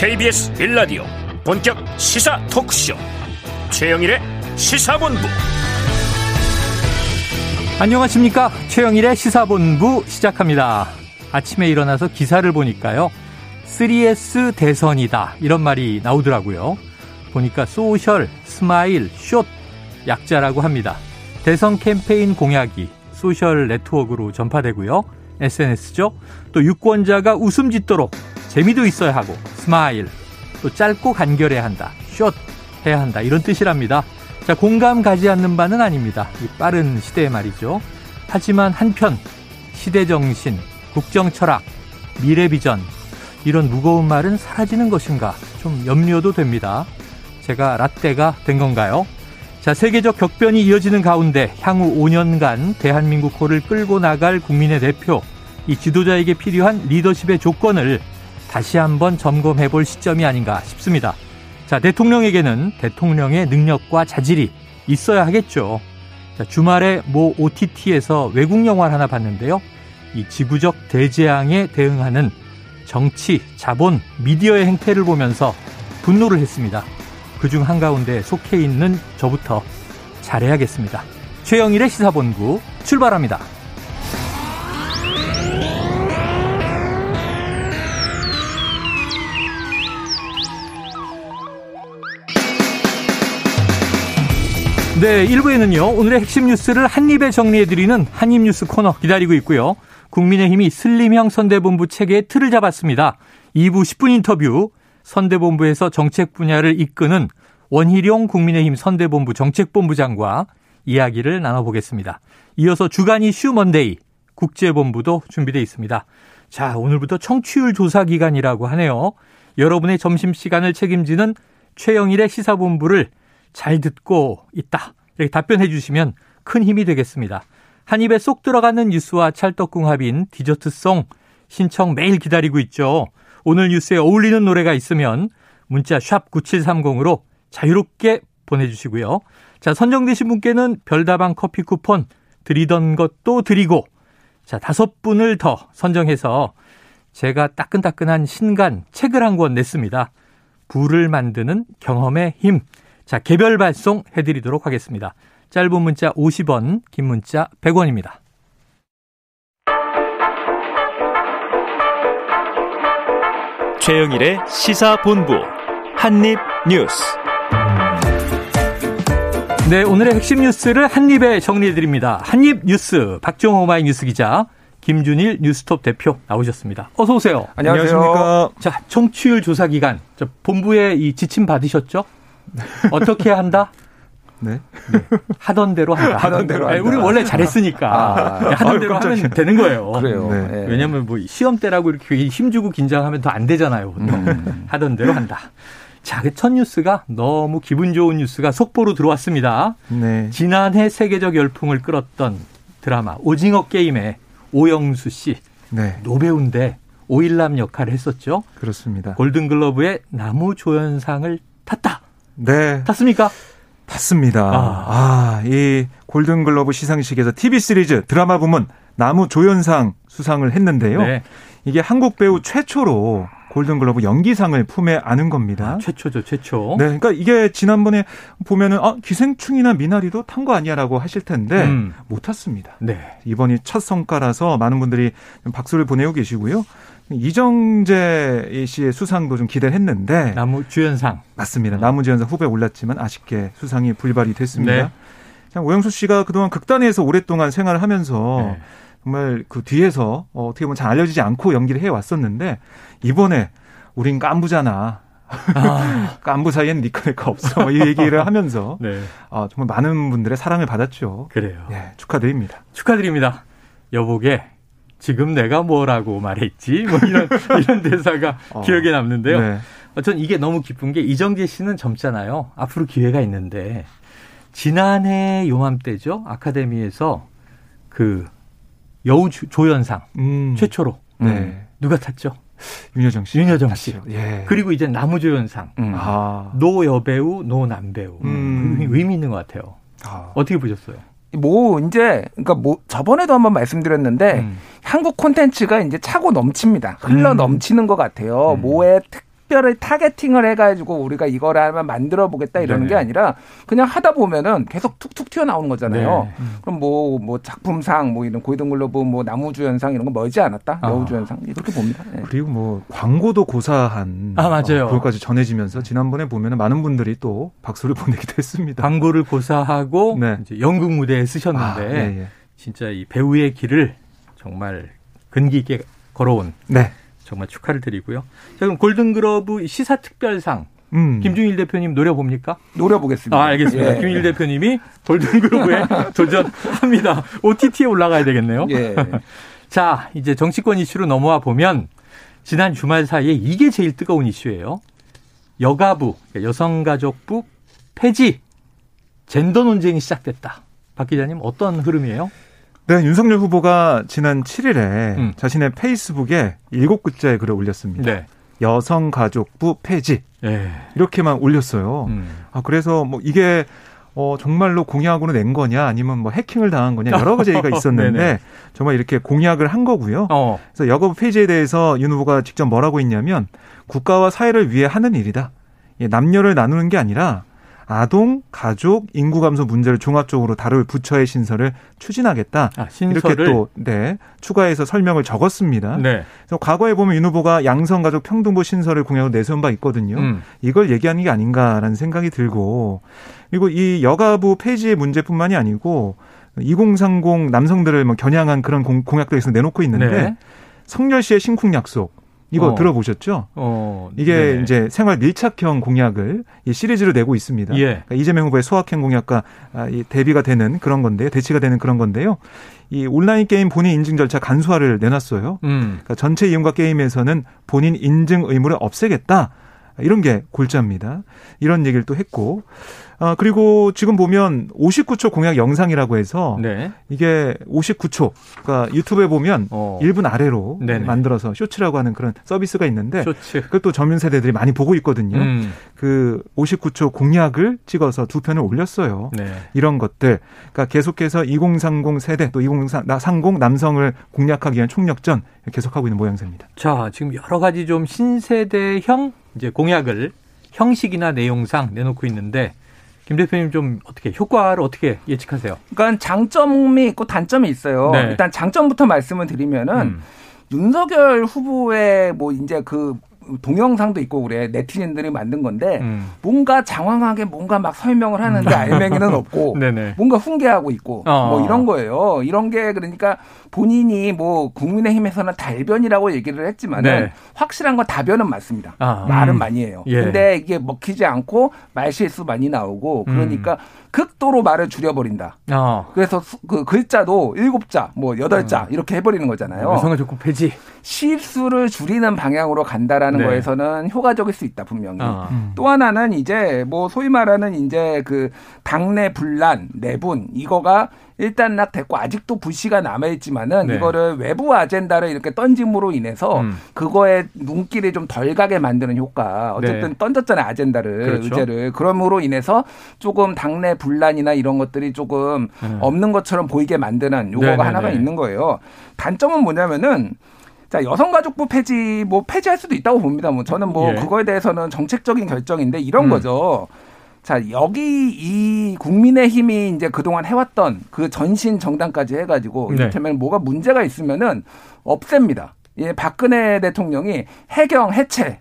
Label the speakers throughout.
Speaker 1: KBS 1라디오 본격 시사 토크쇼 최영일의 시사본부.
Speaker 2: 안녕하십니까? 최영일의 시사본부 시작합니다. 아침에 일어나서 기사를 보니까요. 3S 대선이다. 이런 말이 나오더라고요. 보니까 social, smile, short 약자라고 합니다. 대선 캠페인 공약이 social network로 전파되고요. SNS죠. 또 유권자가 웃음 짓도록 재미도 있어야 하고 smile 또 짧고 간결해야 한다. 숏 해야 한다. 이런 뜻이랍니다. 자, 공감 가지 않는 바는 아닙니다. 이 빠른 시대의 말이죠. 하지만 한편 시대 정신, 국정 철학, 미래 비전 이런 무거운 말은 사라지는 것인가 좀 염려도 됩니다. 제가 라떼가 된 건가요? 자, 세계적 격변이 이어지는 가운데 향후 5년간 대한민국 호를 끌고 나갈 국민의 대표, 이 지도자에게 필요한 리더십의 조건을 다시 한번 점검해 볼 시점이 아닌가 싶습니다. 자, 대통령에게는 대통령의 능력과 자질이 있어야 하겠죠. 자, 주말에 모 OTT에서 외국 영화를 하나 봤는데요. 이 지구적 대재앙에 대응하는 정치, 자본, 미디어의 행태를 보면서 분노를 했습니다. 그중 한가운데 속해 있는 저부터 잘해야겠습니다. 최영일의 시사본부 출발합니다. 네, 1부에는요, 오늘의 핵심 뉴스를 한입에 정리해드리는 한입뉴스 코너 기다리고 있고요. 국민의힘이 슬림형 선대본부 체계의 틀을 잡았습니다. 2부 10분 인터뷰, 선대본부에서 정책 분야를 이끄는 원희룡 국민의힘 선대본부 정책본부장과 이야기를 나눠보겠습니다. 이어서 주간 이슈 먼데이, 국제본부도 준비되어 있습니다. 자, 오늘부터 청취율 조사 기간이라고 하네요. 여러분의 점심시간을 책임지는 최영일의 시사본부를 잘 듣고 있다. 이렇게 답변해 주시면 큰 힘이 되겠습니다. 한 입에 쏙 들어가는 뉴스와 찰떡궁합인 디저트송 신청 매일 기다리고 있죠. 오늘 뉴스에 어울리는 노래가 있으면 문자 샵 9730으로 자유롭게 보내주시고요. 자, 선정되신 분께는 별다방 커피 쿠폰 드리던 것도 드리고 자, 다섯 분을 더 선정해서 제가 따끈따끈한 신간 책을 한 권 냈습니다. 불을 만드는 경험의 힘. 자, 개별 발송 해드리도록 하겠습니다. 짧은 문자 50원, 긴 문자 100원입니다.
Speaker 1: 최영일의 시사본부 한입뉴스.
Speaker 2: 네, 오늘의 핵심 뉴스를 한입에 정리해드립니다. 한입뉴스 박정호 마이 뉴스 기자, 김준일 뉴스톱 대표 나오셨습니다. 어서 오세요.
Speaker 3: 안녕하십니까.
Speaker 2: 자, 청취율 조사 기간. 본부에 이 지침 받으셨죠? 어떻게 한다?
Speaker 3: 네.
Speaker 2: 네. 하던 대로 한다.
Speaker 3: 하던 대로 한다.
Speaker 2: 우리 원래 잘했으니까 아, 네, 하던 대로 아유, 하면 되는 거예요.
Speaker 3: 그래요. 네.
Speaker 2: 네. 왜냐하면 뭐 시험 때라고 이렇게 힘주고 긴장하면 더 안 되잖아요. 음. 하던 대로 한다. 자, 그 첫 뉴스가 너무 기분 좋은 뉴스가 속보로 들어왔습니다. 네. 지난해 세계적 열풍을 끌었던 드라마 오징어 게임의 오영수 씨 네. 노배우인데 오일남 역할을 했었죠.
Speaker 3: 그렇습니다.
Speaker 2: 골든글러브의 나무 조연상을 탔다.
Speaker 3: 네.
Speaker 2: 탔습니까?
Speaker 3: 탔습니다. 아. 아, 이 골든글러브 시상식에서 TV 시리즈 드라마 부문 나무 조연상 수상을 했는데요. 네. 이게 한국 배우 최초로 골든글러브 연기상을 품에 안은 겁니다.
Speaker 2: 아, 최초죠, 최초.
Speaker 3: 네, 그러니까 이게 지난번에 보면은 아, 기생충이나 미나리도 탄 거 아니야라고 하실 텐데 음. 못 탔습니다. 네. 이번이 첫 성과라서 많은 분들이 박수를 보내고 계시고요. 이정재 씨의 수상도 좀 기대했는데
Speaker 2: 나무 주연상
Speaker 3: 맞습니다. 어. 나무 주연상 후보에 올랐지만 아쉽게 수상이 불발이 됐습니다. 네. 참 오영수 씨가 그동안 극단에서 오랫동안 생활을 하면서 네. 정말 그 뒤에서 어, 어떻게 보면 잘 알려지지 않고 연기를 해 왔었는데 이번에 우린 깐부잖아. 아. 깐부 사이엔 니꺼네가 없어. 이 얘기를 하면서 네. 어, 정말 많은 분들의 사랑을 받았죠.
Speaker 2: 그래요.
Speaker 3: 예, 축하드립니다.
Speaker 2: 축하드립니다. 여보게 지금 내가 뭐라고 말했지? 뭐 이런 이런 대사가 어, 기억에 남는데요. 네. 전 이게 너무 기쁜 게 이정재 씨는 젊잖아요. 앞으로 기회가 있는데 지난해 요맘때죠. 아카데미에서 그 여우 조연상 음. 최초로 네. 누가 탔죠?
Speaker 3: 윤여정 씨.
Speaker 2: 윤여정 씨. 예. 그리고 이제 남우조연상. 음. 아. 노 여배우, 노 남배우. 음. 의미 있는 것 같아요. 아. 어떻게 보셨어요?
Speaker 4: 뭐 이제 그러니까 뭐 저번에도 한번 말씀드렸는데 음. 한국 콘텐츠가 이제 차고 넘칩니다. 흘러 음. 넘치는 것 같아요. 음. 뭐의 특 특별히 targeting을 해가지고 우리가 이거를 하면 만들어 보겠다 이러는
Speaker 2: 네네.
Speaker 4: 게 아니라 그냥 하다 보면은 계속 툭툭 튀어나오는 거잖아요.
Speaker 2: 네.
Speaker 4: 그럼 뭐, 뭐 작품상 뭐 이런 골든글로브 뭐 나무주연상 이런 거 멀지 않았다.
Speaker 2: 아.
Speaker 4: 여우주연상 이렇게 봅니다. 네.
Speaker 3: 그리고 뭐 광고도 고사한
Speaker 2: 아, 맞아요.
Speaker 3: 어, 그것까지 전해지면서 지난번에 보면 많은 분들이 또 박수를 보내기도 했습니다.
Speaker 2: 광고를 고사하고
Speaker 3: 네.
Speaker 2: 이제 연극 무대에 쓰셨는데
Speaker 3: 아, 예, 예.
Speaker 2: 진짜 이 배우의 길을 정말 근기 있게 걸어온
Speaker 3: 네.
Speaker 2: 정말 축하를 드리고요. 자, 그럼 골든글러브 시사 특별상
Speaker 3: 음.
Speaker 2: 김중일 대표님 노려봅니까?
Speaker 4: 노려보겠습니다.
Speaker 2: 아, 알겠습니다.
Speaker 4: 예.
Speaker 2: 김중일 대표님이 골든글러브에 도전합니다. OTT에 올라가야 되겠네요.
Speaker 4: 예.
Speaker 2: 자, 이제 정치권 이슈로 넘어와 보면 지난 주말 사이에 이게 제일 뜨거운 이슈예요. 여가부, 여성가족부 폐지, 젠더 논쟁이 시작됐다. 박 기자님 어떤 흐름이에요?
Speaker 3: 네, 윤석열 후보가 지난 7일에
Speaker 2: 음.
Speaker 3: 자신의 페이스북에 일곱 글자의 글을 올렸습니다.
Speaker 2: 네.
Speaker 3: 여성가족부 폐지
Speaker 2: 예.
Speaker 3: 이렇게만 올렸어요.
Speaker 2: 음.
Speaker 3: 아 그래서 뭐 이게 어 정말로 공약으로 낸 거냐 아니면 뭐 해킹을 당한 거냐 여러 가지 얘기가. 있었는데 정말 이렇게 공약을 한 거고요.
Speaker 2: 어.
Speaker 3: 그래서 여가부 폐지에 대해서 윤 후보가 직접 뭐라고 했냐면 국가와 사회를 위해 하는 일이다. 예, 남녀를 나누는 게 아니라 아동, 가족, 인구 감소 문제를 종합적으로 다룰 부처의 신설을 추진하겠다.
Speaker 2: 아,
Speaker 3: 이렇게 또 네, 추가해서 설명을 적었습니다.
Speaker 2: 네.
Speaker 3: 그래서 과거에 보면 윤 후보가 양성 가족 평등부 신설을 공약으로 내세운 바 있거든요.
Speaker 2: 음.
Speaker 3: 이걸 얘기하는 게 아닌가라는 생각이 들고 그리고 이 여가부 폐지의 문제뿐만이 아니고 2030 남성들을 뭐 겨냥한 그런 공, 공약도 있어 내놓고 있는데
Speaker 2: 네.
Speaker 3: 성렬시의 신쿵 약속 이거
Speaker 2: 어.
Speaker 3: 들어보셨죠?
Speaker 2: 어.
Speaker 3: 이게
Speaker 2: 네네.
Speaker 3: 이제 생활 밀착형 공약을 이 시리즈로 내고 있습니다.
Speaker 2: 예.
Speaker 3: 그러니까 이재명 후보의 소확행 공약과 아, 이 대비가 되는 그런 건데요. 대치가 되는 그런 건데요. 이 온라인 게임 본인 인증 절차 간소화를 내놨어요.
Speaker 2: 음.
Speaker 3: 그러니까 전체 이용과 게임에서는 본인 인증 의무를 없애겠다. 이런 게 골자입니다. 이런 얘기를 또 했고, 아, 그리고 지금 보면 59초 공약 영상이라고 해서
Speaker 2: 네.
Speaker 3: 이게 59초, 그러니까 유튜브에 보면
Speaker 2: 어.
Speaker 3: 1분 아래로
Speaker 2: 네네.
Speaker 3: 만들어서 쇼츠라고 하는 그런 서비스가 있는데
Speaker 2: 쇼츠.
Speaker 3: 그것도 젊은 세대들이 많이 보고 있거든요.
Speaker 2: 음.
Speaker 3: 그 59초 공약을 찍어서 두 편을 올렸어요.
Speaker 2: 네.
Speaker 3: 이런 것들, 그러니까 계속해서 2030 세대 또 2030 남성을 공략하기 위한 총력전 계속하고 있는 모양새입니다.
Speaker 2: 자, 지금 여러 가지 좀 신세대형 이제 공약을 형식이나 내용상 내놓고 있는데 김 대표님 좀 어떻게 효과를 어떻게 예측하세요?
Speaker 4: 그러니까 장점이 있고 단점이 있어요.
Speaker 2: 네.
Speaker 4: 일단 장점부터 말씀을 드리면은
Speaker 2: 음.
Speaker 4: 윤석열 후보의 뭐 이제 그 동영상도 있고 그래 네티즌들이 만든 건데
Speaker 2: 음.
Speaker 4: 뭔가 장황하게 뭔가 막 설명을 하는데 알맹이는 없고. 뭔가 훈계하고 있고
Speaker 2: 어.
Speaker 4: 뭐 이런 거예요. 이런 게 그러니까 본인이 뭐 국민의힘에서는 달변이라고 얘기를 했지만은
Speaker 2: 네.
Speaker 4: 확실한 건 다변은 맞습니다.
Speaker 2: 아.
Speaker 4: 말은
Speaker 2: 음.
Speaker 4: 많이 해요.
Speaker 2: 예.
Speaker 4: 근데 이게 먹히지 않고 말실수 많이 나오고 그러니까 극도로 말을 줄여버린다.
Speaker 2: 어.
Speaker 4: 그래서 수- 그 글자도 일곱 자, 뭐 여덟 자 이렇게 해버리는 거잖아요.
Speaker 2: 여성을 조금 폐지.
Speaker 4: 실수를 줄이는 방향으로 간다라는
Speaker 2: 네.
Speaker 4: 거에서는 효과적일 수 있다 분명히.
Speaker 2: 어.
Speaker 4: 또 하나는 이제 뭐 소위 말하는 이제 그 당내 분란 내분 이거가 일단 락 됐고 아직도 불씨가 남아 있지만은
Speaker 2: 네.
Speaker 4: 이거를 외부 아젠다를 이렇게 던짐으로 인해서
Speaker 2: 음.
Speaker 4: 그거에 눈길이 좀 덜 가게 만드는 효과. 어쨌든
Speaker 2: 네.
Speaker 4: 던졌잖아요 아젠다를
Speaker 2: 그렇죠.
Speaker 4: 의제를 그럼으로 인해서 조금 당내 분란이나 이런 것들이 조금
Speaker 2: 음.
Speaker 4: 없는 것처럼 보이게 만드는 요거가
Speaker 2: 네네네.
Speaker 4: 하나가 있는 거예요. 단점은 뭐냐면은 자 여성가족부 폐지 뭐 폐지할 수도 있다고 봅니다. 뭐 저는 뭐
Speaker 2: 예.
Speaker 4: 그거에 대해서는 정책적인 결정인데 이런
Speaker 2: 음.
Speaker 4: 거죠. 자 여기 이 국민의힘이 이제 그동안 해왔던 그 전신 정당까지 해가지고
Speaker 2: 네.
Speaker 4: 이를테면 뭐가 문제가 있으면은 없앱니다. 예, 박근혜 대통령이 해경 해체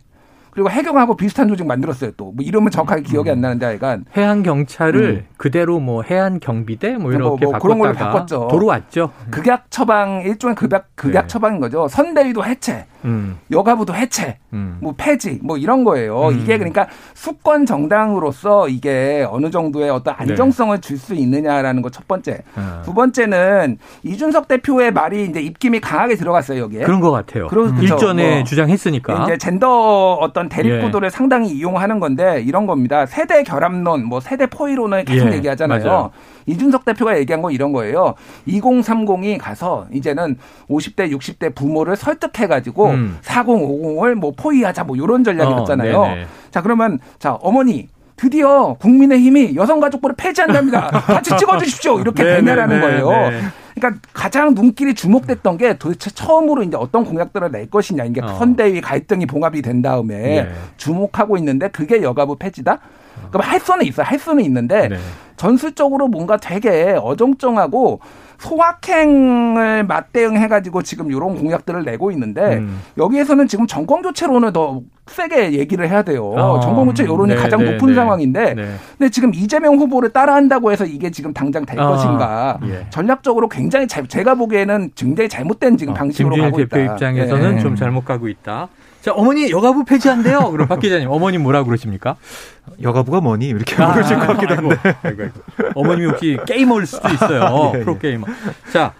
Speaker 4: 그리고 해경하고 비슷한 조직 만들었어요 또 뭐 이름은 정확하게 기억이 안 나는데 하여간
Speaker 2: 해안 경찰을
Speaker 4: 음.
Speaker 2: 그대로 뭐 해안 경비대 뭐 이렇게
Speaker 4: 뭐, 뭐 그런 걸로 바꿨죠.
Speaker 2: 들어왔죠.
Speaker 4: 극약 처방 일종의 극약 극약
Speaker 2: 네.
Speaker 4: 처방인 거죠. 선대위도 해체,
Speaker 2: 음.
Speaker 4: 여가부도 해체,
Speaker 2: 음.
Speaker 4: 뭐 폐지, 뭐 이런 거예요.
Speaker 2: 음.
Speaker 4: 이게 그러니까 수권 정당으로서 이게 어느 정도의 어떤
Speaker 2: 네.
Speaker 4: 안정성을 줄수 있느냐라는 거 첫 번째.
Speaker 2: 아.
Speaker 4: 두 번째는 이준석 대표의 말이 이제 입김이 강하게 들어갔어요 여기에.
Speaker 2: 그런 것 같아요.
Speaker 4: 그러- 그렇죠.
Speaker 2: 일전에
Speaker 4: 뭐.
Speaker 2: 주장했으니까.
Speaker 4: 이제 젠더 어떤 대립
Speaker 2: 예.
Speaker 4: 구도를 상당히 이용하는 건데 이런 겁니다. 세대 결합론, 뭐 세대 포위론을 계속
Speaker 2: 예,
Speaker 4: 얘기하잖아요.
Speaker 2: 맞아요.
Speaker 4: 이준석 대표가 얘기한 건 이런 거예요. 2030이 가서 이제는 50대, 60대 부모를 설득해 가지고
Speaker 2: 음.
Speaker 4: 4050을 뭐 포위하자 뭐 이런 전략이었잖아요.
Speaker 2: 어.
Speaker 4: 자 그러면 자 어머니. 드디어 국민의힘이 여성가족부를 폐지한답니다. 같이 찍어주십시오. 이렇게
Speaker 2: 네,
Speaker 4: 되뇌라는
Speaker 2: 네,
Speaker 4: 거예요.
Speaker 2: 네.
Speaker 4: 그러니까 가장 눈길이 주목됐던 게 도대체 처음으로 이제 어떤 공약들을 낼 것이냐. 이게
Speaker 2: 어.
Speaker 4: 선대위 갈등이 봉합이 된 다음에
Speaker 2: 예.
Speaker 4: 주목하고 있는데 그게 여가부 폐지다? 그럼 할 수는 있어요. 할 수는 있는데
Speaker 2: 네.
Speaker 4: 전술적으로 뭔가 되게 어정쩡하고 소확행을 맞대응해가지고 지금 이런 공약들을 내고 있는데
Speaker 2: 음.
Speaker 4: 여기에서는 지금 정권 교체론을 더 세게 얘기를 해야 돼요.
Speaker 2: 어.
Speaker 4: 정권 교체 여론이
Speaker 2: 네,
Speaker 4: 가장
Speaker 2: 네,
Speaker 4: 높은
Speaker 2: 네.
Speaker 4: 상황인데
Speaker 2: 네.
Speaker 4: 근데 지금 이재명 후보를 따라한다고 해서 이게 지금 당장 될
Speaker 2: 아,
Speaker 4: 것인가
Speaker 2: 예.
Speaker 4: 전략적으로 굉장히 잘, 제가 보기에는 굉장히 잘못된 지금
Speaker 2: 어,
Speaker 4: 방식으로 가고
Speaker 2: 대표
Speaker 4: 있다.
Speaker 2: 입장에서는
Speaker 4: 예.
Speaker 2: 좀 잘못 가고 있다. 자, 어머니 여가부 폐지한대요. 그럼 박 기자님, 어머님 뭐라 그러십니까?
Speaker 3: 여가부가 뭐니 이렇게
Speaker 2: 아,
Speaker 3: 물으실 것 같기도 한데.
Speaker 2: 아이고, 아이고, 아이고. 어머님이 혹시 게이머일 수도 있어요.
Speaker 3: 예, 예.
Speaker 2: 프로게이머. 자,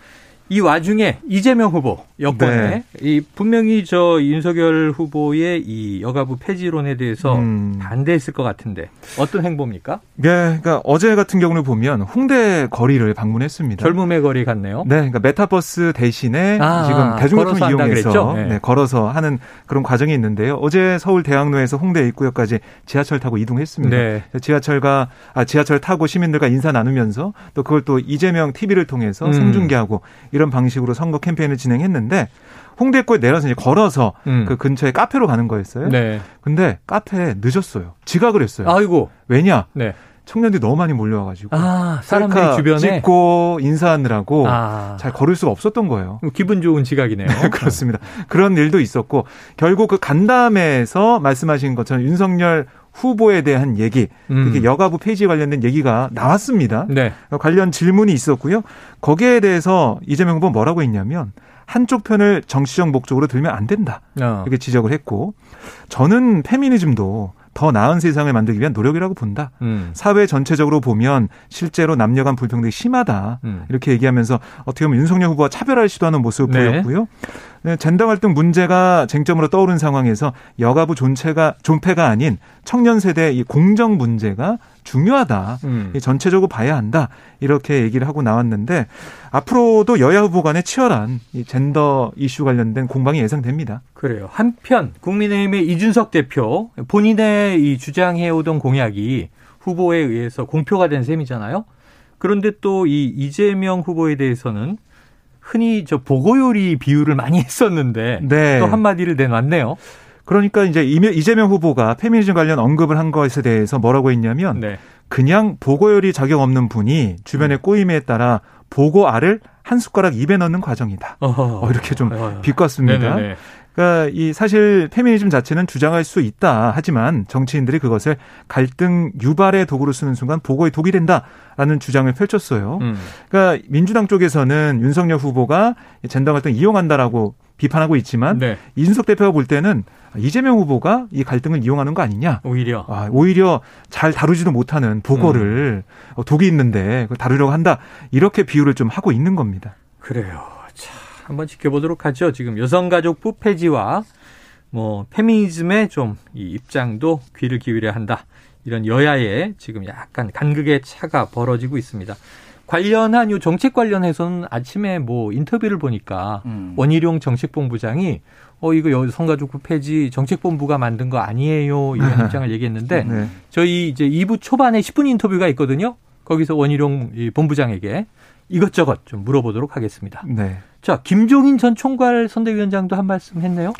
Speaker 2: 이 와중에 이재명 후보 여권에
Speaker 3: 네.
Speaker 2: 이 분명히 저 윤석열 후보의 이 여가부 폐지론에 대해서
Speaker 3: 음.
Speaker 2: 반대했을 것 같은데 어떤 행보입니까?
Speaker 3: 네, 그러니까 어제 같은 경우를 보면 홍대 거리를 방문했습니다.
Speaker 2: 젊음의 거리 같네요.
Speaker 3: 네, 그러니까 메타버스 대신에
Speaker 2: 아,
Speaker 3: 지금 대중교통 이용해서?
Speaker 2: 네.
Speaker 3: 네, 걸어서 하는 그런 과정이 있는데요. 어제 서울 대학로에서 홍대 입구역까지 지하철 타고 이동했습니다.
Speaker 2: 네.
Speaker 3: 지하철과 아, 지하철 타고 시민들과 인사 나누면서 또 그걸 또 이재명 TV를 통해서
Speaker 2: 음.
Speaker 3: 생중계하고 이런 방식으로 선거 캠페인을 진행했는데 홍대 입구에 내려서 이제 걸어서
Speaker 2: 음.
Speaker 3: 그 근처에 카페로 가는 거였어요.
Speaker 2: 네.
Speaker 3: 근데 카페에 늦었어요. 지각을 했어요.
Speaker 2: 아이고.
Speaker 3: 왜냐?
Speaker 2: 네.
Speaker 3: 청년들이 너무 많이 몰려와가지고
Speaker 2: 아, 사람들이
Speaker 3: 셀카
Speaker 2: 주변에
Speaker 3: 찍고 인사하느라고
Speaker 2: 아,
Speaker 3: 잘 걸을 수가 없었던 거예요.
Speaker 2: 기분 좋은 지각이네요.
Speaker 3: 그렇습니다. 그런 일도 있었고 결국 그 간담회에서 말씀하신 것처럼 윤석열 후보에 대한 얘기,
Speaker 2: 음.
Speaker 3: 그게 여가부 폐지 관련된 얘기가 나왔습니다.
Speaker 2: 네.
Speaker 3: 관련 질문이 있었고요. 거기에 대해서 이재명 후보 뭐라고 했냐면 한쪽 편을 정치적 목적으로 들면 안 된다.
Speaker 2: 어.
Speaker 3: 이렇게 지적을 했고 저는 페미니즘도 더 나은 세상을 만들기 위한 노력이라고 본다.
Speaker 2: 음.
Speaker 3: 사회 전체적으로 보면 실제로 남녀 간 불평등이 심하다.
Speaker 2: 음.
Speaker 3: 이렇게 얘기하면서 어떻게 보면 윤석열 후보가 차별화를 시도하는 모습을
Speaker 2: 네.
Speaker 3: 보였고요. 네, 젠더 갈등 문제가 쟁점으로 떠오른 상황에서 여가부 존체가 존폐가 아닌 청년 세대 이 공정 문제가 중요하다.
Speaker 2: 음.
Speaker 3: 이 전체적으로 봐야 한다. 이렇게 얘기를 하고 나왔는데 앞으로도 여야 후보 간에 치열한 이 젠더 이슈 관련된 공방이 예상됩니다.
Speaker 2: 그래요. 한편 국민의힘의 이준석 대표 본인의 이 주장해오던 공약이 후보에 의해서 공표가 된 셈이잖아요. 그런데 또 이 이재명 후보에 대해서는 흔히 저 보고요리 비유를 많이 했었는데
Speaker 3: 네.
Speaker 2: 또 한마디를 내놨네요.
Speaker 3: 그러니까 이제 이재명 후보가 페미니즘 관련 언급을 한 것에 대해서 뭐라고 했냐면
Speaker 2: 네.
Speaker 3: 그냥 보고열이 자격 없는 분이 주변의 꼬임에 따라 보고 알을 한 숟가락 입에 넣는 과정이다.
Speaker 2: 어허.
Speaker 3: 어, 이렇게 좀
Speaker 2: 어허.
Speaker 3: 비꼬았습니다.
Speaker 2: 네네네.
Speaker 3: 그러니까 이 사실 페미니즘 자체는 주장할 수 있다. 하지만 정치인들이 그것을 갈등 유발의 도구로 쓰는 순간 보고의 독이 된다라는 주장을 펼쳤어요.
Speaker 2: 음.
Speaker 3: 그러니까 민주당 쪽에서는 윤석열 후보가 젠더 갈등 이용한다라고 비판하고 있지만
Speaker 2: 네.
Speaker 3: 이준석 대표가 볼 때는 이재명 후보가 이 갈등을 이용하는 거 아니냐.
Speaker 2: 오히려
Speaker 3: 아, 오히려 잘 다루지도 못하는 보고를
Speaker 2: 음.
Speaker 3: 어, 독이 있는데 다루려고 한다. 이렇게 비유를 좀 하고 있는 겁니다.
Speaker 2: 그래요. 자, 한번 지켜보도록 하죠. 지금 여성가족부 폐지와 뭐 페미니즘의 좀 이 입장도 귀를 기울여야 한다. 이런 여야의 지금 약간 간극의 차가 벌어지고 있습니다. 관련한 요 정책 관련해서는 아침에 뭐 인터뷰를 보니까
Speaker 4: 음.
Speaker 2: 원희룡 정책본부장이 어 이거 여성가족부 폐지 정책본부가 만든 거 아니에요 이런 입장을 얘기했는데
Speaker 3: 네.
Speaker 2: 저희 이제 2부 초반에 10분 인터뷰가 있거든요. 거기서 원희룡 이 본부장에게 이것저것 좀 물어보도록 하겠습니다.
Speaker 3: 네.
Speaker 2: 자, 김종인 전 총괄 선대위원장도 한 말씀 했네요.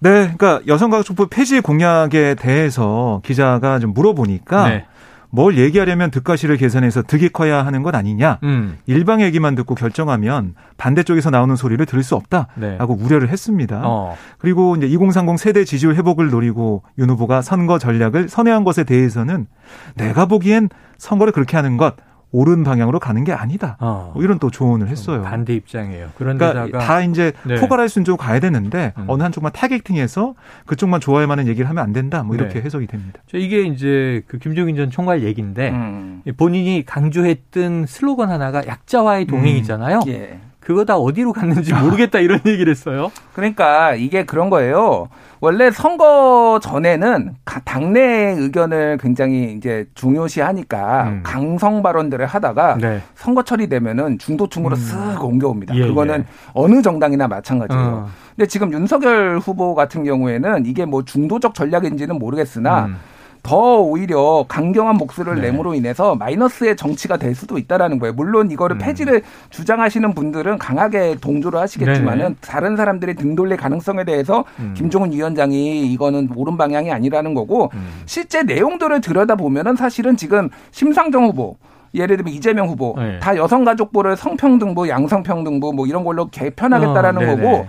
Speaker 3: 네, 그러니까 여성가족부 폐지 공약에 대해서 기자가 좀 물어보니까
Speaker 2: 네.
Speaker 3: 뭘 얘기하려면 득과실을 계산해서 득이 커야 하는 것 아니냐.
Speaker 2: 음.
Speaker 3: 일방 얘기만 듣고 결정하면 반대쪽에서 나오는 소리를 들을 수
Speaker 2: 네.
Speaker 3: 없다라고 우려를 했습니다.
Speaker 2: 어.
Speaker 3: 그리고 이제 2030 세대 지지율 회복을 노리고 윤 후보가 선거 전략을 선회한 것에 대해서는 내가 보기엔 선거를 그렇게 하는 것 옳은 방향으로 가는 게 아니다.
Speaker 2: 어.
Speaker 3: 뭐 이런 또 조언을 했어요.
Speaker 2: 반대 입장이에요. 그런데다가
Speaker 3: 그러니까 다 이제
Speaker 2: 네.
Speaker 3: 포괄할 수 있는 쪽으로 가야 되는데
Speaker 2: 음.
Speaker 3: 어느 한쪽만 타겟팅해서 그쪽만 좋아할 만한 얘기를 하면 안 된다. 뭐 이렇게
Speaker 2: 네.
Speaker 3: 해석이 됩니다.
Speaker 2: 저 이게 이제 그 김종인 전 총괄 얘기인데
Speaker 4: 음.
Speaker 2: 본인이 강조했던 슬로건 하나가 약자와의 동행이잖아요.
Speaker 4: 예.
Speaker 2: 그거 다 어디로 갔는지 모르겠다 이런 얘기를 했어요.
Speaker 4: 그러니까 이게 그런 거예요. 원래 선거 전에는 가- 당내 의견을 굉장히 이제 중요시하니까
Speaker 2: 음.
Speaker 4: 강성 발언들을 하다가
Speaker 2: 네.
Speaker 4: 선거철이 되면은 중도층으로 쓱 옮겨옵니다.
Speaker 2: 예,
Speaker 4: 그거는
Speaker 2: 예.
Speaker 4: 어느 정당이나 마찬가지예요.
Speaker 2: 어.
Speaker 4: 근데 지금 윤석열 후보 같은 경우에는 이게 뭐 중도적 전략인지는 모르겠으나
Speaker 2: 음.
Speaker 4: 더 오히려 강경한 목소리를 네. 내므로 인해서 마이너스의 정치가 될 수도 있다라는 거예요. 물론 이거를 음. 폐지를 주장하시는 분들은 강하게 동조를 하시겠지만은 네. 다른 사람들이 등 돌릴 가능성에 대해서 음. 김종은 위원장이 이거는 옳은 방향이 아니라는 거고 음. 실제 내용들을 들여다 보면은 사실은 지금 심상정 후보 예를 들면 이재명 후보 네. 다 여성가족부를 성평등부, 양성평등부 뭐 이런 걸로 개편하겠다라는 어, 거고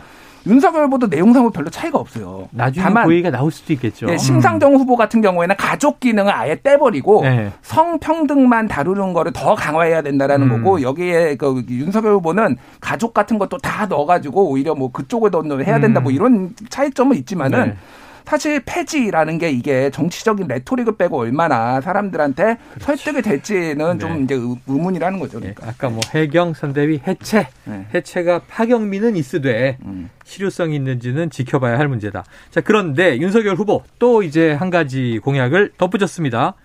Speaker 4: 윤석열 후보도 내용상으로 별로 차이가 없어요.
Speaker 2: 나중에 다만 그 얘기가 나올 수도 있겠죠.
Speaker 4: 예, 심상정 음. 후보 같은 경우에는 가족 기능을 아예 떼버리고 네. 성평등만 다루는 거를 더 강화해야 된다라는 음. 거고 여기에 그 윤석열 후보는 가족 같은 것도 다 넣어가지고 오히려 뭐 그쪽을 더 해야 된다 뭐 음. 이런 차이점은 있지만은 네. 사실 폐지라는 게 이게 정치적인 레토릭을 빼고 얼마나 사람들한테 그렇죠. 설득이 될지는 네. 좀 이제 의문이라는 거죠.
Speaker 2: 네. 그러니까. 네. 아까 뭐 해경 선대위 해체, 네. 해체가 파경미는 있으되 음. 실효성이 있는지는 지켜봐야 할 문제다. 자 그런데 윤석열 후보 또 이제 한 가지 공약을 덧붙였습니다.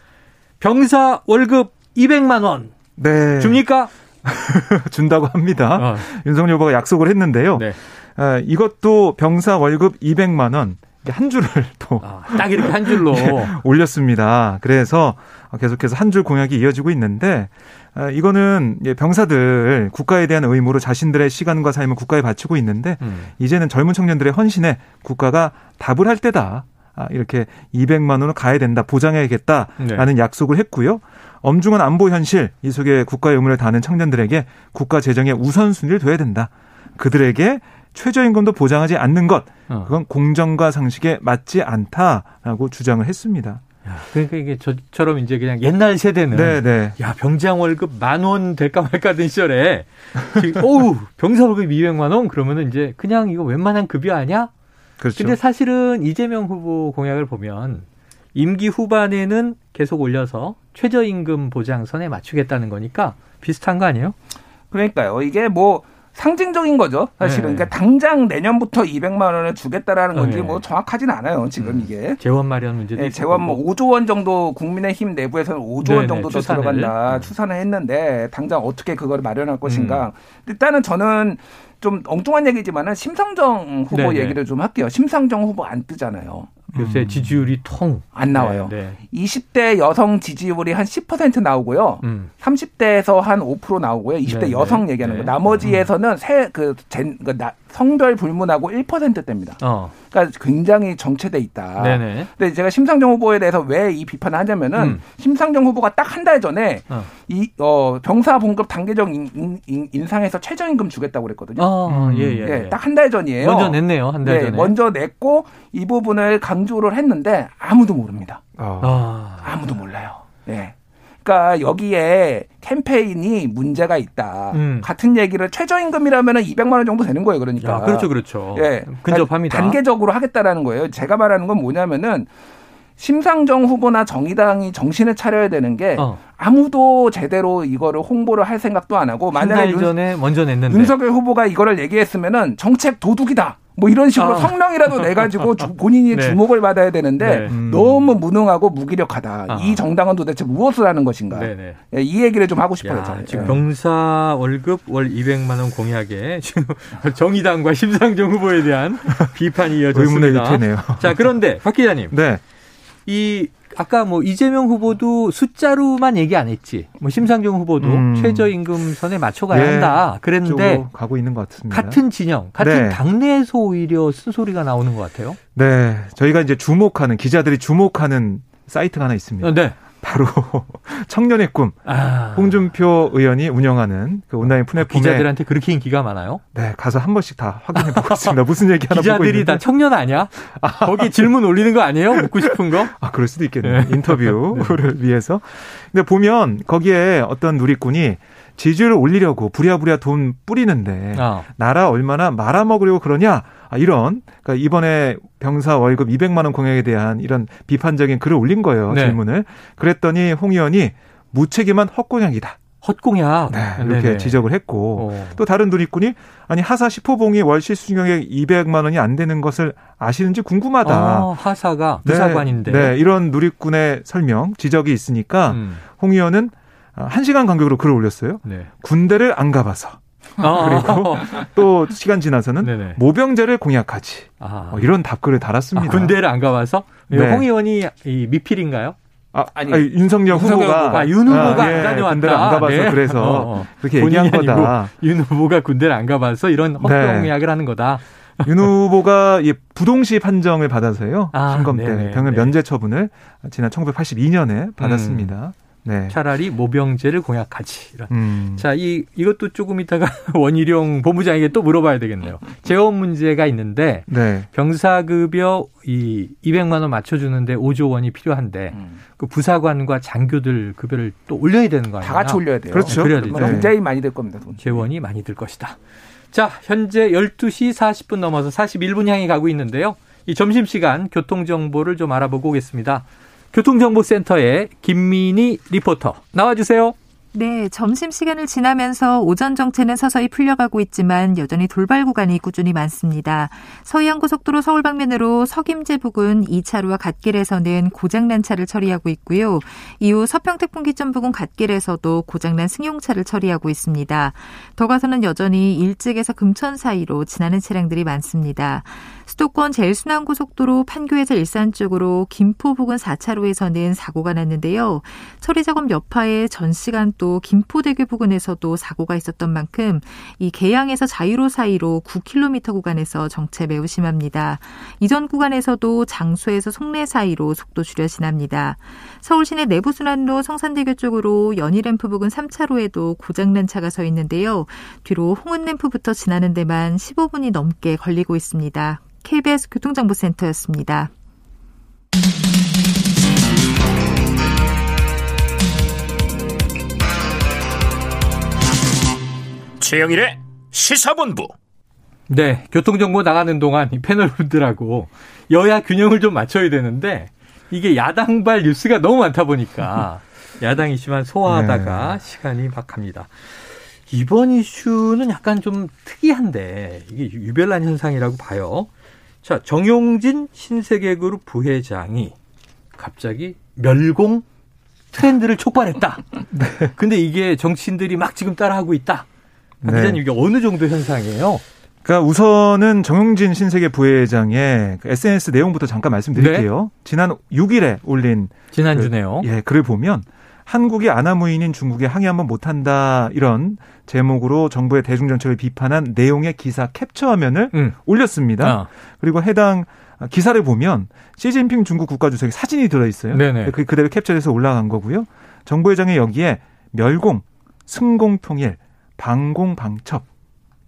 Speaker 2: 병사 월급 200만 원. 네. 줍니까?
Speaker 3: 준다고 합니다. 어. 윤석열 후보가 약속을 했는데요. 네. 아, 이것도 병사 월급 200만 원. 한 줄을 또.
Speaker 2: 아, 딱 이렇게 한 줄로. 네,
Speaker 3: 올렸습니다. 그래서 계속해서 한 줄 공약이 이어지고 있는데, 아, 이거는 병사들 국가에 대한 의무로 자신들의 시간과 삶을 국가에 바치고 있는데, 음. 이제는 젊은 청년들의 헌신에 국가가 답을 할 때다. 아, 이렇게 200만 원을 가야 된다, 보장해야겠다라는 네. 약속을 했고요. 엄중한 안보 현실, 이 속에 국가의 의무를 다하는 청년들에게 국가 재정의 우선순위를 둬야 된다. 그들에게 최저임금도 보장하지 않는 것 어. 그건 공정과 상식에 맞지 않다라고 주장을 했습니다.
Speaker 2: 야, 그러니까 이게 저처럼 이제 그냥 옛날 세대는 네네. 네. 야 병장 월급 만 원 될까 말까 하던 시절에 어우 병사 월급 200만 원 그러면은 이제 그냥 이거 웬만한 급여 아니야? 그렇죠. 근데 사실은 이재명 후보 공약을 보면 임기 후반에는 계속 올려서 최저임금 보장선에 맞추겠다는 거니까 비슷한 거 아니에요?
Speaker 4: 그러니까요. 이게 뭐 상징적인 거죠. 사실은. 네. 그러니까 당장 내년부터 200만 원을 주겠다라는 건지 네. 뭐 정확하진 않아요. 지금 음. 이게.
Speaker 2: 재원 마련 문제도
Speaker 4: 네, 재원 뭐 5조 원 정도 국민의힘 내부에서는 5조 원 정도 더 들어간다. 음. 추산을 했는데 당장 어떻게 그걸 마련할 것인가. 음. 일단은 저는 좀 엉뚱한 얘기지만은 심상정 후보 네네. 얘기를 좀 할게요. 심상정 후보 안 뜨잖아요.
Speaker 2: 요새 음. 지지율이 통
Speaker 4: 안 나와요. 네, 네. 20대 여성 지지율이 한 10% 나오고요. 음. 30대에서 한 5% 나오고요. 20대 네, 여성 네. 얘기하는 거. 네. 나머지에서는 음. 새그 그 성별 불문하고 1%대입니다. 어. 그러니까 굉장히 정체돼 있다. 네네. 근데 제가 심상정 후보에 대해서 왜 이 비판을 하냐면은 음. 심상정 후보가 딱 한 달 전에 어. 이 어, 병사 봉급 단계적 인, 인, 인상해서 최저임금 주겠다고 그랬거든요. 어, 예, 예. 예. 예 딱 한 달 전이에요.
Speaker 2: 먼저 냈네요. 한달 전에. 네,
Speaker 4: 먼저 냈고 이 부분을 강조를 했는데 아무도 모릅니다. 아. 아무도 몰라요. 예. 그러니까 여기에 캠페인이 문제가 있다. 음. 같은 얘기를 최저임금이라면 200만 원 정도 되는 거예요. 그러니까.
Speaker 2: 야, 그렇죠, 그렇죠. 예, 근접합니다.
Speaker 4: 단계적으로 하겠다라는 거예요. 제가 말하는 건 뭐냐면은 심상정 후보나 정의당이 정신을 차려야 되는 게 어. 아무도 제대로 이거를 홍보를 할 생각도 안 하고
Speaker 2: 만약에 윤, 전에 먼저 냈는데
Speaker 4: 윤석열 후보가 이거를 얘기했으면은 정책 도둑이다. 뭐 이런 식으로 아. 성명이라도 내 가지고 본인이 네. 주목을 받아야 되는데 네. 음. 너무 무능하고 무기력하다. 아. 이 정당은 도대체 무엇을 하는 것인가? 네네. 네. 예, 이 얘기를 좀 하고 싶어요. 야,
Speaker 2: 지금 예. 병사 월급 월 200만 원 공약에 지금 정의당과 심상정 후보에 대한 비판이 이어졌습니다. 자, 그런데 박 기자님. 네. 이 아까 뭐 이재명 후보도 숫자로만 얘기 안 했지. 뭐 심상정 후보도 음. 최저임금 선에 맞춰가야 네, 한다. 그랬는데
Speaker 3: 가고 있는 것 같습니다.
Speaker 2: 같은 진영, 같은 네. 당내에서 오히려 쓴소리가 나오는 것 같아요.
Speaker 3: 네, 저희가 이제 주목하는 기자들이 주목하는 사이트가 하나 있습니다. 네. 바로 청년의 꿈 아. 홍준표 의원이 운영하는 그 온라인 플랫폼에
Speaker 2: 기자들한테 그렇게 인기가 많아요?
Speaker 3: 네, 가서 한 번씩 다 확인해 보고 있습니다. 무슨 얘기 하나
Speaker 2: 보고 기자들이 다 청년 아니야? 아. 거기 질문 올리는 거 아니에요? 묻고 싶은 거?
Speaker 3: 아, 그럴 수도 있겠네요. 네. 인터뷰를 네. 위해서. 근데 보면 거기에 어떤 누리꾼이 지지율을 올리려고 부랴부랴 돈 뿌리는데 아. 나라 얼마나 말아먹으려고 그러냐 아, 이런 그러니까 이번에 병사 월급 200만 원 공약에 대한 이런 비판적인 글을 올린 거예요 네. 질문을 그랬더니 홍 의원이 무책임한 헛공약이다.
Speaker 2: 헛공약.
Speaker 3: 네, 이렇게 네네. 지적을 했고 오. 또 다른 누리꾼이 아니 하사 10호봉이 월 실수령액 200만 원이 안 되는 것을 아시는지 궁금하다. 아,
Speaker 2: 하사가 부사관인데.
Speaker 3: 네, 네, 이런 누리꾼의 설명 지적이 있으니까 음. 홍 의원은 한 시간 간격으로 글을 올렸어요. 네. 군대를 안 가봐서. 아. 그리고 또 시간 지나서는 네네. 모병제를 공약하지. 아. 뭐 이런 답글을 달았습니다. 아,
Speaker 2: 군대를 안 가봐서 네. 홍 의원이 이 미필인가요?
Speaker 3: 아, 아니, 아니 윤석열 후보가
Speaker 2: 아, 윤 후보가 아, 예, 안 다녀왔다. 군대를
Speaker 3: 안 가봐서 네. 그래서 어, 어. 그렇게 얘기한 거다.
Speaker 2: 윤 후보가 군대를 안 가봐서 이런 헛동약을 네. 하는 거다.
Speaker 3: 윤 후보가 예, 부동시 판정을 받아서요. 아, 심검 때 병역 면제 처분을 지난 1982년에 받았습니다. 음.
Speaker 2: 네. 차라리 모병제를 공약하지. 이런. 음. 자, 이 이것도 조금 있다가 원희룡 본부장에게 또 물어봐야 되겠네요. 재원 문제가 있는데 네. 병사 급여 이 200만 원 맞춰 주는데 5조 원이 필요한데 음. 그 부사관과 장교들 급여를 또 올려야 되는 거 아니에요?
Speaker 4: 다 같이 올려야 돼요.
Speaker 3: 그렇죠.
Speaker 4: 그래야 되죠. 굉장히 많이 될 겁니다. 돈.
Speaker 2: 재원이 많이 들 것이다. 자, 현재 12시 40분 넘어서 41분 향해 가고 있는데요. 이 점심시간 교통정보를 좀 알아보고 오겠습니다. 교통정보센터의 김민희 리포터 나와주세요.
Speaker 5: 네, 점심시간을 지나면서 오전 정체는 서서히 풀려가고 있지만 여전히 돌발 구간이 꾸준히 많습니다. 서해안고속도로 서울 방면으로 석임제 부근 2차로와 갓길에서는 고장난 차를 처리하고 있고요. 이후 서평택 분기점 부근 갓길에서도 고장난 승용차를 처리하고 있습니다. 더 가서는 여전히 일찍에서 금천 사이로 지나는 차량들이 많습니다. 수도권 제일순환고속도로 판교에서 일산 쪽으로 김포 부근 4차로에서는 사고가 났는데요. 처리 작업 여파에 전 시간 또 김포대교 부근에서도 사고가 있었던 만큼 이 개양에서 자유로 사이로 9km 구간에서 정체 매우 심합니다. 이전 구간에서도 장수에서 송내 사이로 속도 줄여 지납니다. 서울 시내 내부순환로 성산대교 쪽으로 연희램프 부근 3차로에도 고장난 차가 서 있는데요. 뒤로 홍은램프부터 지나는 데만 15분이 넘게 걸리고 있습니다. KBS 교통정보센터였습니다.
Speaker 1: 최영일의 시사본부.
Speaker 2: 네, 교통정보 나가는 동안 이 패널분들하고 여야 균형을 좀 맞춰야 되는데 이게 야당발 뉴스가 너무 많다 보니까 야당 이슈만 소화하다가 네. 시간이 박합니다. 이번 이슈는 약간 좀 특이한데 이게 유별난 현상이라고 봐요. 자, 정용진 신세계그룹 부회장이 갑자기 멸공 트렌드를 촉발했다. 네. 근데 이게 정치인들이 막 지금 따라하고 있다. 네. 이게 어느 정도 현상이에요?
Speaker 3: 그러니까 우선은 정용진 신세계 부회장의 SNS 그 내용부터 잠깐 말씀드릴게요. 네? 지난 6일에 올린
Speaker 2: 지난주네요.
Speaker 3: 그, 예, 글을 보면 한국이 아나무인인 중국에 항의 한번 못한다 이런 제목으로 정부의 대중정책을 비판한 내용의 기사 캡처 화면을 음. 올렸습니다. 아. 그리고 해당 기사를 보면 시진핑 중국 국가주석의 사진이 들어있어요. 네네. 그 그대로 캡처해서 올라간 거고요. 정부회장의 여기에 멸공, 승공통일, 방공방첩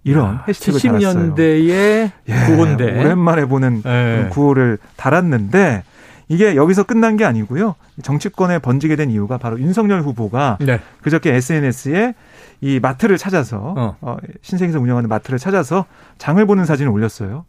Speaker 3: 이런 야, 해시태그를
Speaker 2: 70년대의 예, 구호인데
Speaker 3: 오랜만에 보는 네. 구호를 달았는데 이게 여기서 끝난 게 아니고요. 정치권에 번지게 된 이유가 바로 윤석열 후보가 네. 그저께 SNS에 이 마트를 찾아서 어. 어, 신생에서 운영하는 마트를 찾아서 장을 보는 사진을 올렸어요.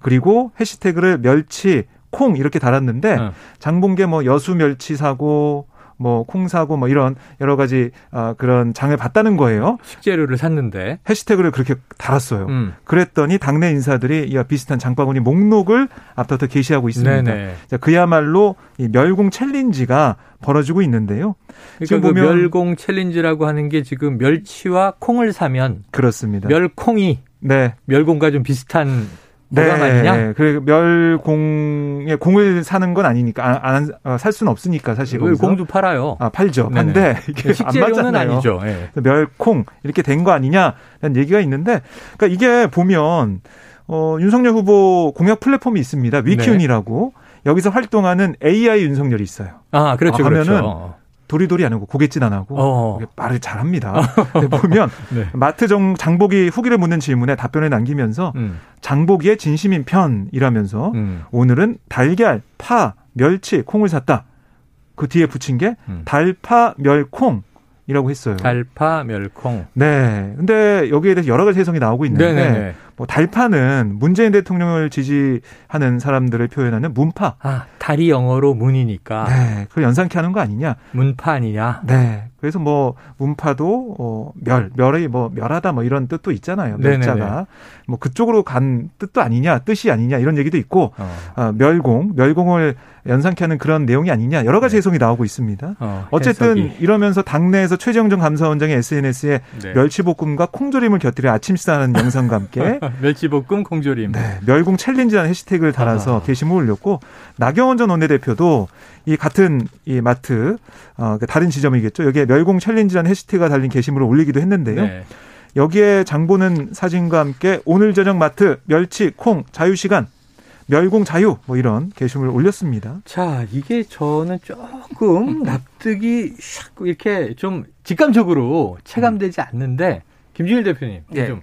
Speaker 3: 그리고 해시태그를 멸치, 콩 이렇게 달았는데 어. 장본 게뭐 여수 멸치 사고 뭐 콩 사고 뭐 이런 여러 가지 어, 그런 장을 봤다는 거예요.
Speaker 2: 식재료를 샀는데
Speaker 3: 해시태그를 그렇게 달았어요. 음. 그랬더니 당내 인사들이 이와 비슷한 장바구니 목록을 앞서부터 게시하고 있습니다. 자, 그야말로 이 멸공 챌린지가 벌어지고 있는데요.
Speaker 2: 그러니까 지금 그 보면 멸공 챌린지라고 하는 게 지금 멸치와 콩을 사면
Speaker 3: 그렇습니다.
Speaker 2: 멸콩이 네. 멸공과 좀 비슷한 네. 아니냐?
Speaker 3: 그 멸공에 공을 사는 건 아니니까 안, 안, 살 수는 없으니까 사실
Speaker 2: 공도 팔아요.
Speaker 3: 아 팔죠. 근데 이게
Speaker 2: 식재료는 아니죠. 네.
Speaker 3: 멸콩 이렇게 된 거 아니냐라는 얘기가 있는데, 그러니까 이게 보면 어, 윤석열 후보 공약 플랫폼이 있습니다. 위키운이라고 네. 여기서 활동하는 AI 윤석열이 있어요.
Speaker 2: 아 그렇죠.
Speaker 3: 아, 하면은
Speaker 2: 그렇죠.
Speaker 3: 도리도리 안 하고 고갯짓 안 하고 어. 말을 잘합니다. 보면 네. 마트 정 장보기 후기를 묻는 질문에 답변을 남기면서 음. 장보기의 진심인 편이라면서 음. 오늘은 달걀, 파, 멸치, 콩을 샀다. 그 뒤에 붙인 게 음. 달파, 멸콩. 이라고 했어요.
Speaker 2: 달파, 멸콩.
Speaker 3: 네. 근데 여기에 대해서 여러 가지 해석이 나오고 있는데 네네네. 뭐 달파는 문재인 대통령을 지지하는 사람들을 표현하는 문파.
Speaker 2: 아, 달이 영어로 문이니까.
Speaker 3: 네. 그걸 연상케 하는 거 아니냐?
Speaker 2: 문파 아니냐?
Speaker 3: 네. 그래서 뭐 문파도 어, 멸, 멸의 뭐 멸하다 뭐 이런 뜻도 있잖아요. 멸자가 뭐 그쪽으로 간 뜻도 아니냐, 뜻이 아니냐 이런 얘기도 있고 어. 어 멸공, 멸공을 연상케 하는 그런 내용이 아니냐 여러 가지 네. 해석이 나오고 있습니다. 어, 쨌든 이러면서 당내에서 최재형 전 감사원장의 SNS에 네. 멸치볶음과 콩조림을 곁들여 아침 식사하는 영상과 함께
Speaker 2: 멸치볶음 콩조림.
Speaker 3: 네, 멸공 challenge라는 hashtag를 달아서 게시물 올렸고 나경원 전 원내대표도 이 같은 이 마트 어그 다른 지점이겠죠. 여기에 멸공 challenge라는 hashtag가 달린 게시물을 올리기도 했는데요. 네. 여기에 장보는 사진과 함께 오늘 저녁 마트 멸치 콩 자유 시간 멸공 자유 뭐 이런 게시물을 올렸습니다.
Speaker 2: 자, 이게 저는 조금 납득이 샥 이렇게 좀 직감적으로 체감되지 않는데 김준일 대표님 네. 좀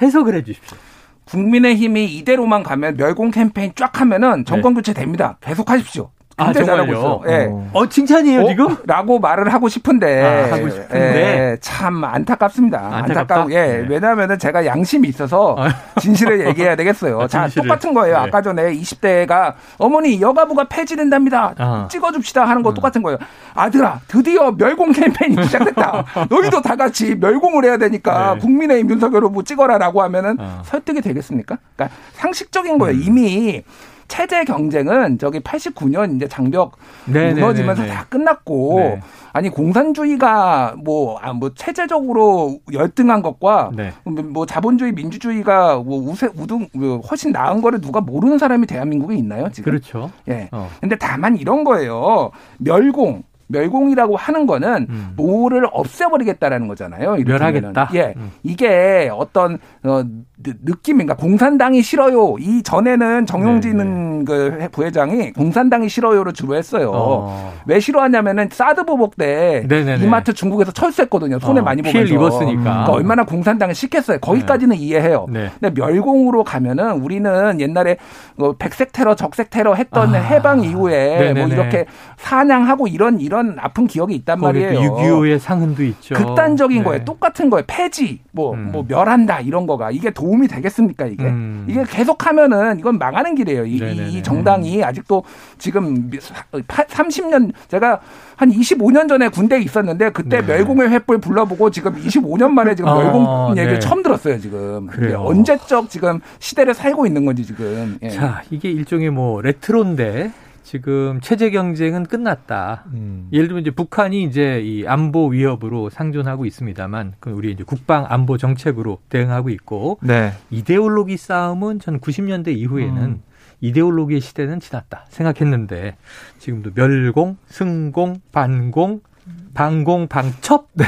Speaker 2: 해석을 해 주십시오.
Speaker 4: 국민의힘이 이대로만 가면 멸공 캠페인 쫙 하면은 정권 교체 됩니다. 계속 하십시오.
Speaker 2: 아, 잘하고 있어. 예. 어. 어, 칭찬이에요, 어? 지금?
Speaker 4: 라고 말을 하고 싶은데. 아, 하고 싶은데. 예, 참 안타깝습니다. 안타깝고, 예. 네. 왜냐하면 제가 양심이 있어서 아. 진실을 얘기해야 되겠어요. 아, 자, 똑같은 거예요. 네. 아까 전에 20대가 어머니 여가부가 폐지된답니다. 아. 찍어줍시다 하는 거 음. 똑같은 거예요. 아들아, 드디어 멸공 캠페인이 시작됐다. 너희도 다 같이 멸공을 해야 되니까 네. 국민의힘 윤석열 후보 찍어라라고 하면은 아. 설득이 되겠습니까? 그러니까 상식적인 거예요. 음. 이미 체제 경쟁은 저기 89년 이제 장벽 네네네네. 네, 무너지면서 네, 네. 다 끝났고 네. 아니 공산주의가 뭐, 아, 뭐 체제적으로 열등한 것과 네. 뭐 자본주의 민주주의가 뭐 우세 우등 뭐 훨씬 나은 거를 누가 모르는 사람이 대한민국에 있나요 지금?
Speaker 2: 그렇죠.
Speaker 4: 예. 어. 근데 다만 이런 거예요. 멸공 멸공이라고 하는 거는 음. 뭐를 없애버리겠다라는 거잖아요.
Speaker 2: 멸하겠다.
Speaker 4: 예, 음. 이게 어떤 어, 느낌인가 공산당이 싫어요. 이 전에는 정용진 네, 네. 그 부회장이 공산당이 싫어요를 주로 했어요. 어. 왜 싫어하냐면은 사드 보복 때 네네네. 이마트 중국에서 철수했거든요. 손해 어, 많이 보면서.
Speaker 2: 피해 입었으니까.
Speaker 4: 그러니까 얼마나 공산당을 싫겠어요. 거기까지는 네. 이해해요. 네. 근데 멸공으로 가면은 우리는 옛날에 뭐 백색 테러, 적색 테러 했던 아. 해방 이후에 네네네. 뭐 이렇게 사냥하고 이런 이런 아픈 기억이 있단 말이에요.
Speaker 2: 6.25의 상흔도 있죠.
Speaker 4: 극단적인 네. 거예요. 똑같은 거예요. 폐지, 뭐, 음. 뭐 멸한다 이런 거가 이게 도 도움이 되겠습니까 이게 음. 이게 계속 하면은 이건 망하는 길이에요. 이, 이 정당이 아직도 지금 30년 제가 한 25년 전에 군대에 있었는데 그때 네. 멸공의 횃불 불러보고 지금 25년 만에 지금 아, 멸공 얘기를 네. 처음 들었어요 지금. 그래요. 언제적 지금 시대를 살고 있는 건지 지금.
Speaker 2: 예. 자 이게 일종의 뭐 레트로인데 지금 체제 경쟁은 끝났다. 음. 예를 들면 이제 북한이 이제 이 안보 위협으로 상존하고 있습니다만 그 우리 이제 국방 안보 정책으로 대응하고 있고 네. 이데올로기 싸움은 전 90년대 이후에는 음. 이데올로기의 시대는 지났다 생각했는데 지금도 멸공, 승공, 반공, 방공, 방첩 네.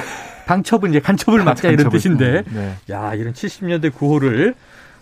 Speaker 2: 방첩은 이제 간첩을 막자 이런 뜻인데 네. 야 이런 70년대 구호를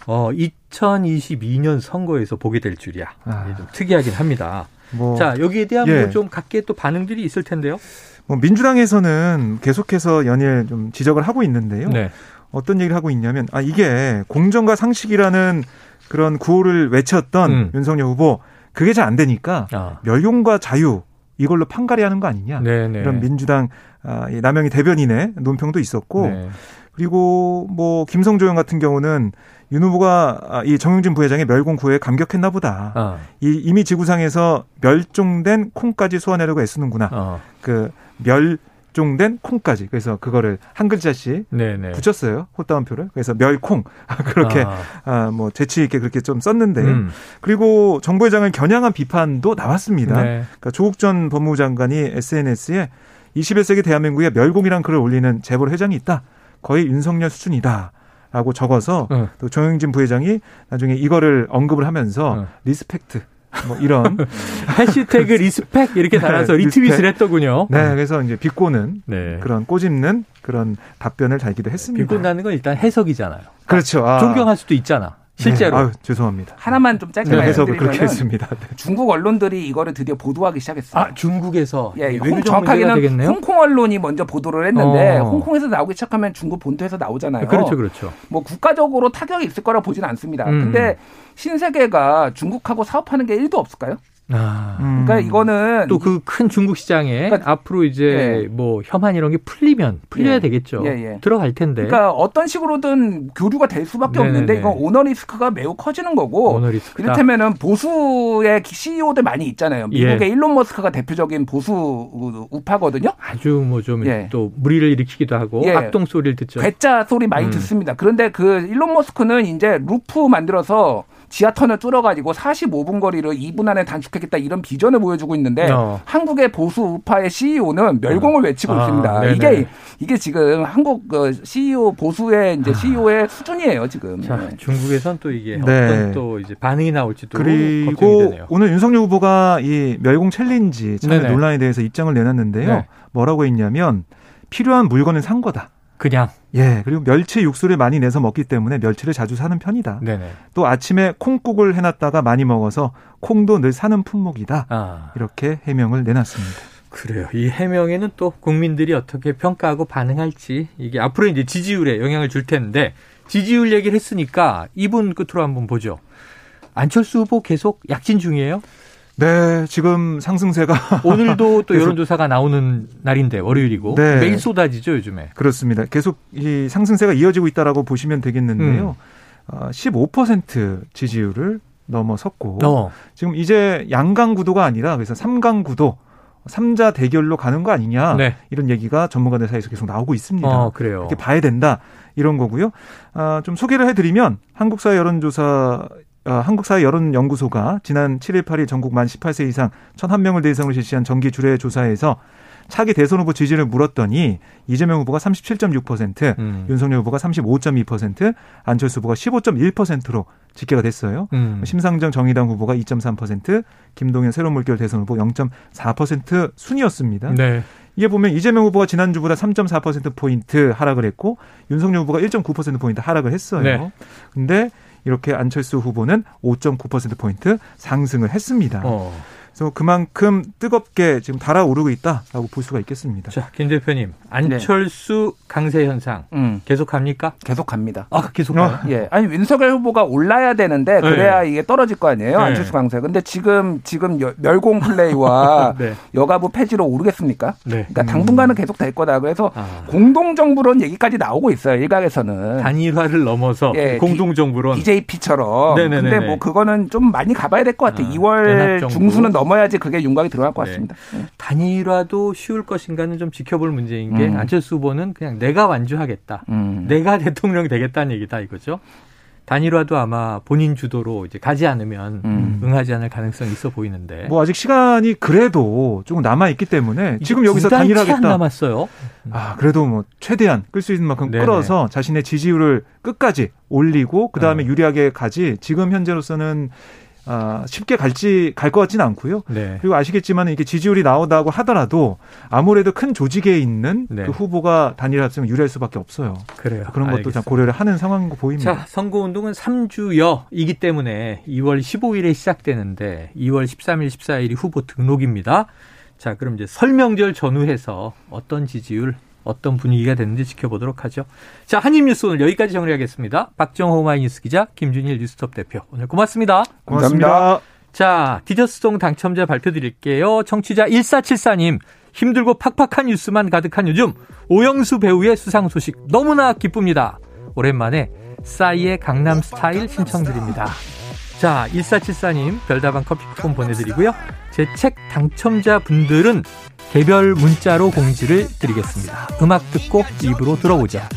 Speaker 2: 어, 2022년 선거에서 보게 될 줄이야. 아. 좀 특이하긴 합니다. 뭐, 자, 여기에 대한 예. 뭐좀 각계 또 반응들이 있을 텐데요.
Speaker 3: 뭐 민주당에서는 계속해서 연일 좀 지적을 하고 있는데요. 네. 어떤 얘기를 하고 있냐면 아 이게 공정과 상식이라는 그런 구호를 외쳤던 음. 윤석열 후보 그게 잘 안 되니까 아. 멸용과 자유 이걸로 판가리하는 거 아니냐 네네. 이런 네. 민주당 아, 남영희 대변인의 논평도 있었고 네. 그리고 뭐 김성조 의원 같은 경우는 윤 후보가 아, 이 정용진 부회장의 멸공 구호에 감격했나 보다. 어. 이 이미 지구상에서 멸종된 콩까지 소환하려고 애쓰는구나. 어. 그 멸종된 콩까지. 그래서 그거를 한 글자씩 네네. 붙였어요. 호따옴표를. 그래서 멸콩. 그렇게 아. 아, 뭐 재치 있게 그렇게 좀 썼는데. 음. 그리고 정부회장을 겨냥한 비판도 나왔습니다. 네. 그러니까 조국 전 법무부 장관이 SNS에 21세기 대한민국에 멸공이란 글을 올리는 재벌 회장이 있다. 거의 윤석열 수준이다. 라고 적어서 어. 또 조영진 부회장이 나중에 이거를 언급을 하면서 어. respect 뭐 이런
Speaker 2: 해시태그 respect 이렇게 달아서 네, 리트윗을 했더군요.
Speaker 3: 네, 그래서 이제 비꼬는 네. 그런 꼬집는 그런 답변을 달기도 했습니다.
Speaker 2: 비꼰다는 건 일단 해석이잖아요.
Speaker 3: 그렇죠.
Speaker 2: 아. 존경할 수도 있잖아. 실제로. 네.
Speaker 3: 아유, 죄송합니다.
Speaker 4: 하나만 좀 짧게
Speaker 3: 네, 해석을 그렇게 했습니다. 네.
Speaker 4: 중국 언론들이 이거를 드디어 보도하기 시작했어요.
Speaker 2: 아, 중국에서.
Speaker 4: 예, 홍, 정확하게는 되겠네요? 홍콩 언론이 먼저 보도를 했는데 어. 홍콩에서 나오기 시작하면 중국 본토에서 나오잖아요.
Speaker 2: 그렇죠, 그렇죠.
Speaker 4: 뭐 국가적으로 타격이 있을 거라 보지는 않습니다. 음. 근데 신세계가 중국하고 사업하는 게 1도 없을까요? 아. 그러니까 이거는
Speaker 2: 또 그 큰 중국 시장에 그러니까 앞으로 이제 예. 뭐 혐한 이런 게 풀리면 풀려야 예. 되겠죠. 예, 예. 들어갈 텐데.
Speaker 4: 그러니까 어떤 식으로든 교류가 될 수밖에 네네네. 없는데 이건 오너 리스크가 매우 커지는 거고. 오너 리스크. 이를테면은 보수의 CEO들 많이 있잖아요. 미국의 예. 일론 머스크가 대표적인 보수 우파거든요.
Speaker 2: 아주 뭐 좀 또 예. 물의를 일으키기도 하고 악동 소리를 듣죠.
Speaker 4: 괴짜 소리 많이 음. 듣습니다. 그런데 그 일론 머스크는 이제 루프 만들어서 지하 터널 뚫어가지고 45분 거리를 2분 안에 단축하겠다 이런 비전을 보여주고 있는데 어. 한국의 보수 우파의 CEO는 멸공을 외치고 아, 있습니다. 네네. 이게 이게 지금 한국 그 CEO 보수의 이제 CEO의 아. 수준이에요 지금.
Speaker 2: 자, 네. 중국에선 또 이게 네. 어떤 또 이제 반응이 나올지도
Speaker 3: 그리고 오늘 윤석열 후보가 이 멸공 챌린지 참여 논란에 대해서 입장을 내놨는데요. 네. 뭐라고 했냐면 필요한 물건을 산 거다.
Speaker 2: 그냥
Speaker 3: 예 그리고 멸치 육수를 많이 내서 먹기 때문에 멸치를 자주 사는 편이다. 네네. 또 아침에 콩국을 해놨다가 많이 먹어서 콩도 늘 사는 품목이다. 아. 이렇게 해명을 내놨습니다.
Speaker 2: 그래요. 이 해명에는 또 국민들이 어떻게 평가하고 반응할지 이게 앞으로 이제 지지율에 영향을 줄 텐데 지지율 얘기를 했으니까 이분 끝으로 한번 보죠. 안철수 후보 계속 약진 중이에요?
Speaker 3: 네, 지금 상승세가
Speaker 2: 오늘도 또 여론조사가 나오는 날인데 월요일이고 네. 매일 쏟아지죠 요즘에.
Speaker 3: 그렇습니다. 계속 이 상승세가 이어지고 있다라고 보시면 되겠는데요. 음. 어, 15% 지지율을 넘어섰고 어. 지금 이제 양강 구도가 아니라 그래서 삼강 구도 삼자 대결로 가는 거 아니냐 네. 이런 얘기가 전문가들 사이에서 계속 나오고 있습니다.
Speaker 2: 어, 그래요.
Speaker 3: 이렇게 봐야 된다 이런 거고요. 아, 좀 소개를 해드리면 한국사회 여론조사 어, 한국사회 여론연구소가 지난 7일 8일 전국 만 18세 이상 1,001명을 대상으로 실시한 정기 주례 조사에서 차기 대선 후보 지지를 물었더니 이재명 후보가 37.6%, 음. 윤석열 후보가 35.2%, 안철수 후보가 15.1%로 집계가 됐어요. 음. 심상정 정의당 후보가 2.3%, 김동연 새로운 물결 대선 후보 0.4% 순이었습니다. 네. 이게 보면 이재명 후보가 지난주보다 3.4%포인트 하락을 했고 윤석열 후보가 1.9%포인트 하락을 했어요. 네. 근데 이렇게 안철수 후보는 5.9%포인트 상승을 했습니다. 어. 그래서 그만큼 뜨겁게 지금 달아오르고 있다라고 볼 수가 있겠습니다.
Speaker 2: 자, 김 대표님, 안철수 네. 강세 현상 음. 계속 갑니까?
Speaker 4: 계속 갑니다.
Speaker 2: 아, 계속 가요?
Speaker 4: 어. 예. 아니 윤석열 후보가 올라야 되는데 그래야 네. 이게 떨어질 거 아니에요? 네. 안철수 강세. 근데 지금 지금 멸공 플레이와 네. 여가부 폐지로 오르겠습니까? 네. 그러니까 당분간은 계속 될 거다. 그래서 아. 공동 정부론 얘기까지 나오고 있어요. 일각에서는
Speaker 2: 단일화를 넘어서 예, 공동 정부론
Speaker 4: DJP처럼. 근데 뭐 그거는 좀 많이 가봐야 될 것 같아요. 아, 2월 중순은 넘 넘어야지 그게 윤곽이 들어갈 것 네. 같습니다. 네.
Speaker 2: 단일화도 쉬울 것인가는 좀 지켜볼 문제인 게 음. 안철수 후보는 그냥 내가 완주하겠다. 음. 내가 대통령이 되겠다는 얘기다 이거죠. 단일화도 아마 본인 주도로 이제 가지 않으면 음. 응하지 않을 가능성이 있어 보이는데.
Speaker 3: 뭐 아직 시간이 그래도 조금 남아 있기 때문에 지금 여기서 단일화겠다.
Speaker 2: 남았어요.
Speaker 3: 아 그래도 뭐 최대한 끌 수 있는 만큼 네네. 끌어서 자신의 지지율을 끝까지 올리고 그 다음에 어. 유리하게 가지. 지금 현재로서는 아, 쉽게 갈지 갈 것 같지는 않고요. 네. 그리고 아시겠지만 이게 지지율이 나오다고 하더라도 아무래도 큰 조직에 있는 네. 그 후보가 단일 합성을 유리할 수밖에 없어요.
Speaker 2: 그래요.
Speaker 3: 그런 것도 참 고려를 하는 상황인 거 보입니다.
Speaker 2: 자, 선거 운동은 3주여이기 때문에 2월 15일에 시작되는데 2월 13일, 14일이 후보 등록입니다. 자, 그럼 이제 설명절 전후해서 어떤 지지율 어떤 분위기가 됐는지 지켜보도록 하죠. 자, 한입뉴스 오늘 여기까지 정리하겠습니다. 박정호 마이뉴스 기자, 김준일 뉴스톱 대표. 오늘 고맙습니다.
Speaker 3: 고맙습니다. 고맙습니다.
Speaker 2: 자, 디저스송 당첨자 발표 드릴게요. 청취자 1474님, 힘들고 팍팍한 뉴스만 가득한 요즘, 오영수 배우의 수상 소식 너무나 기쁩니다. 오랜만에 싸이의 강남 스타일 신청드립니다. 자, 1474님, 별다방 커피 쿠폰 보내드리고요. 제 책 당첨자 분들은 개별 문자로 공지를 드리겠습니다. 음악 듣고 입으로 들어보자.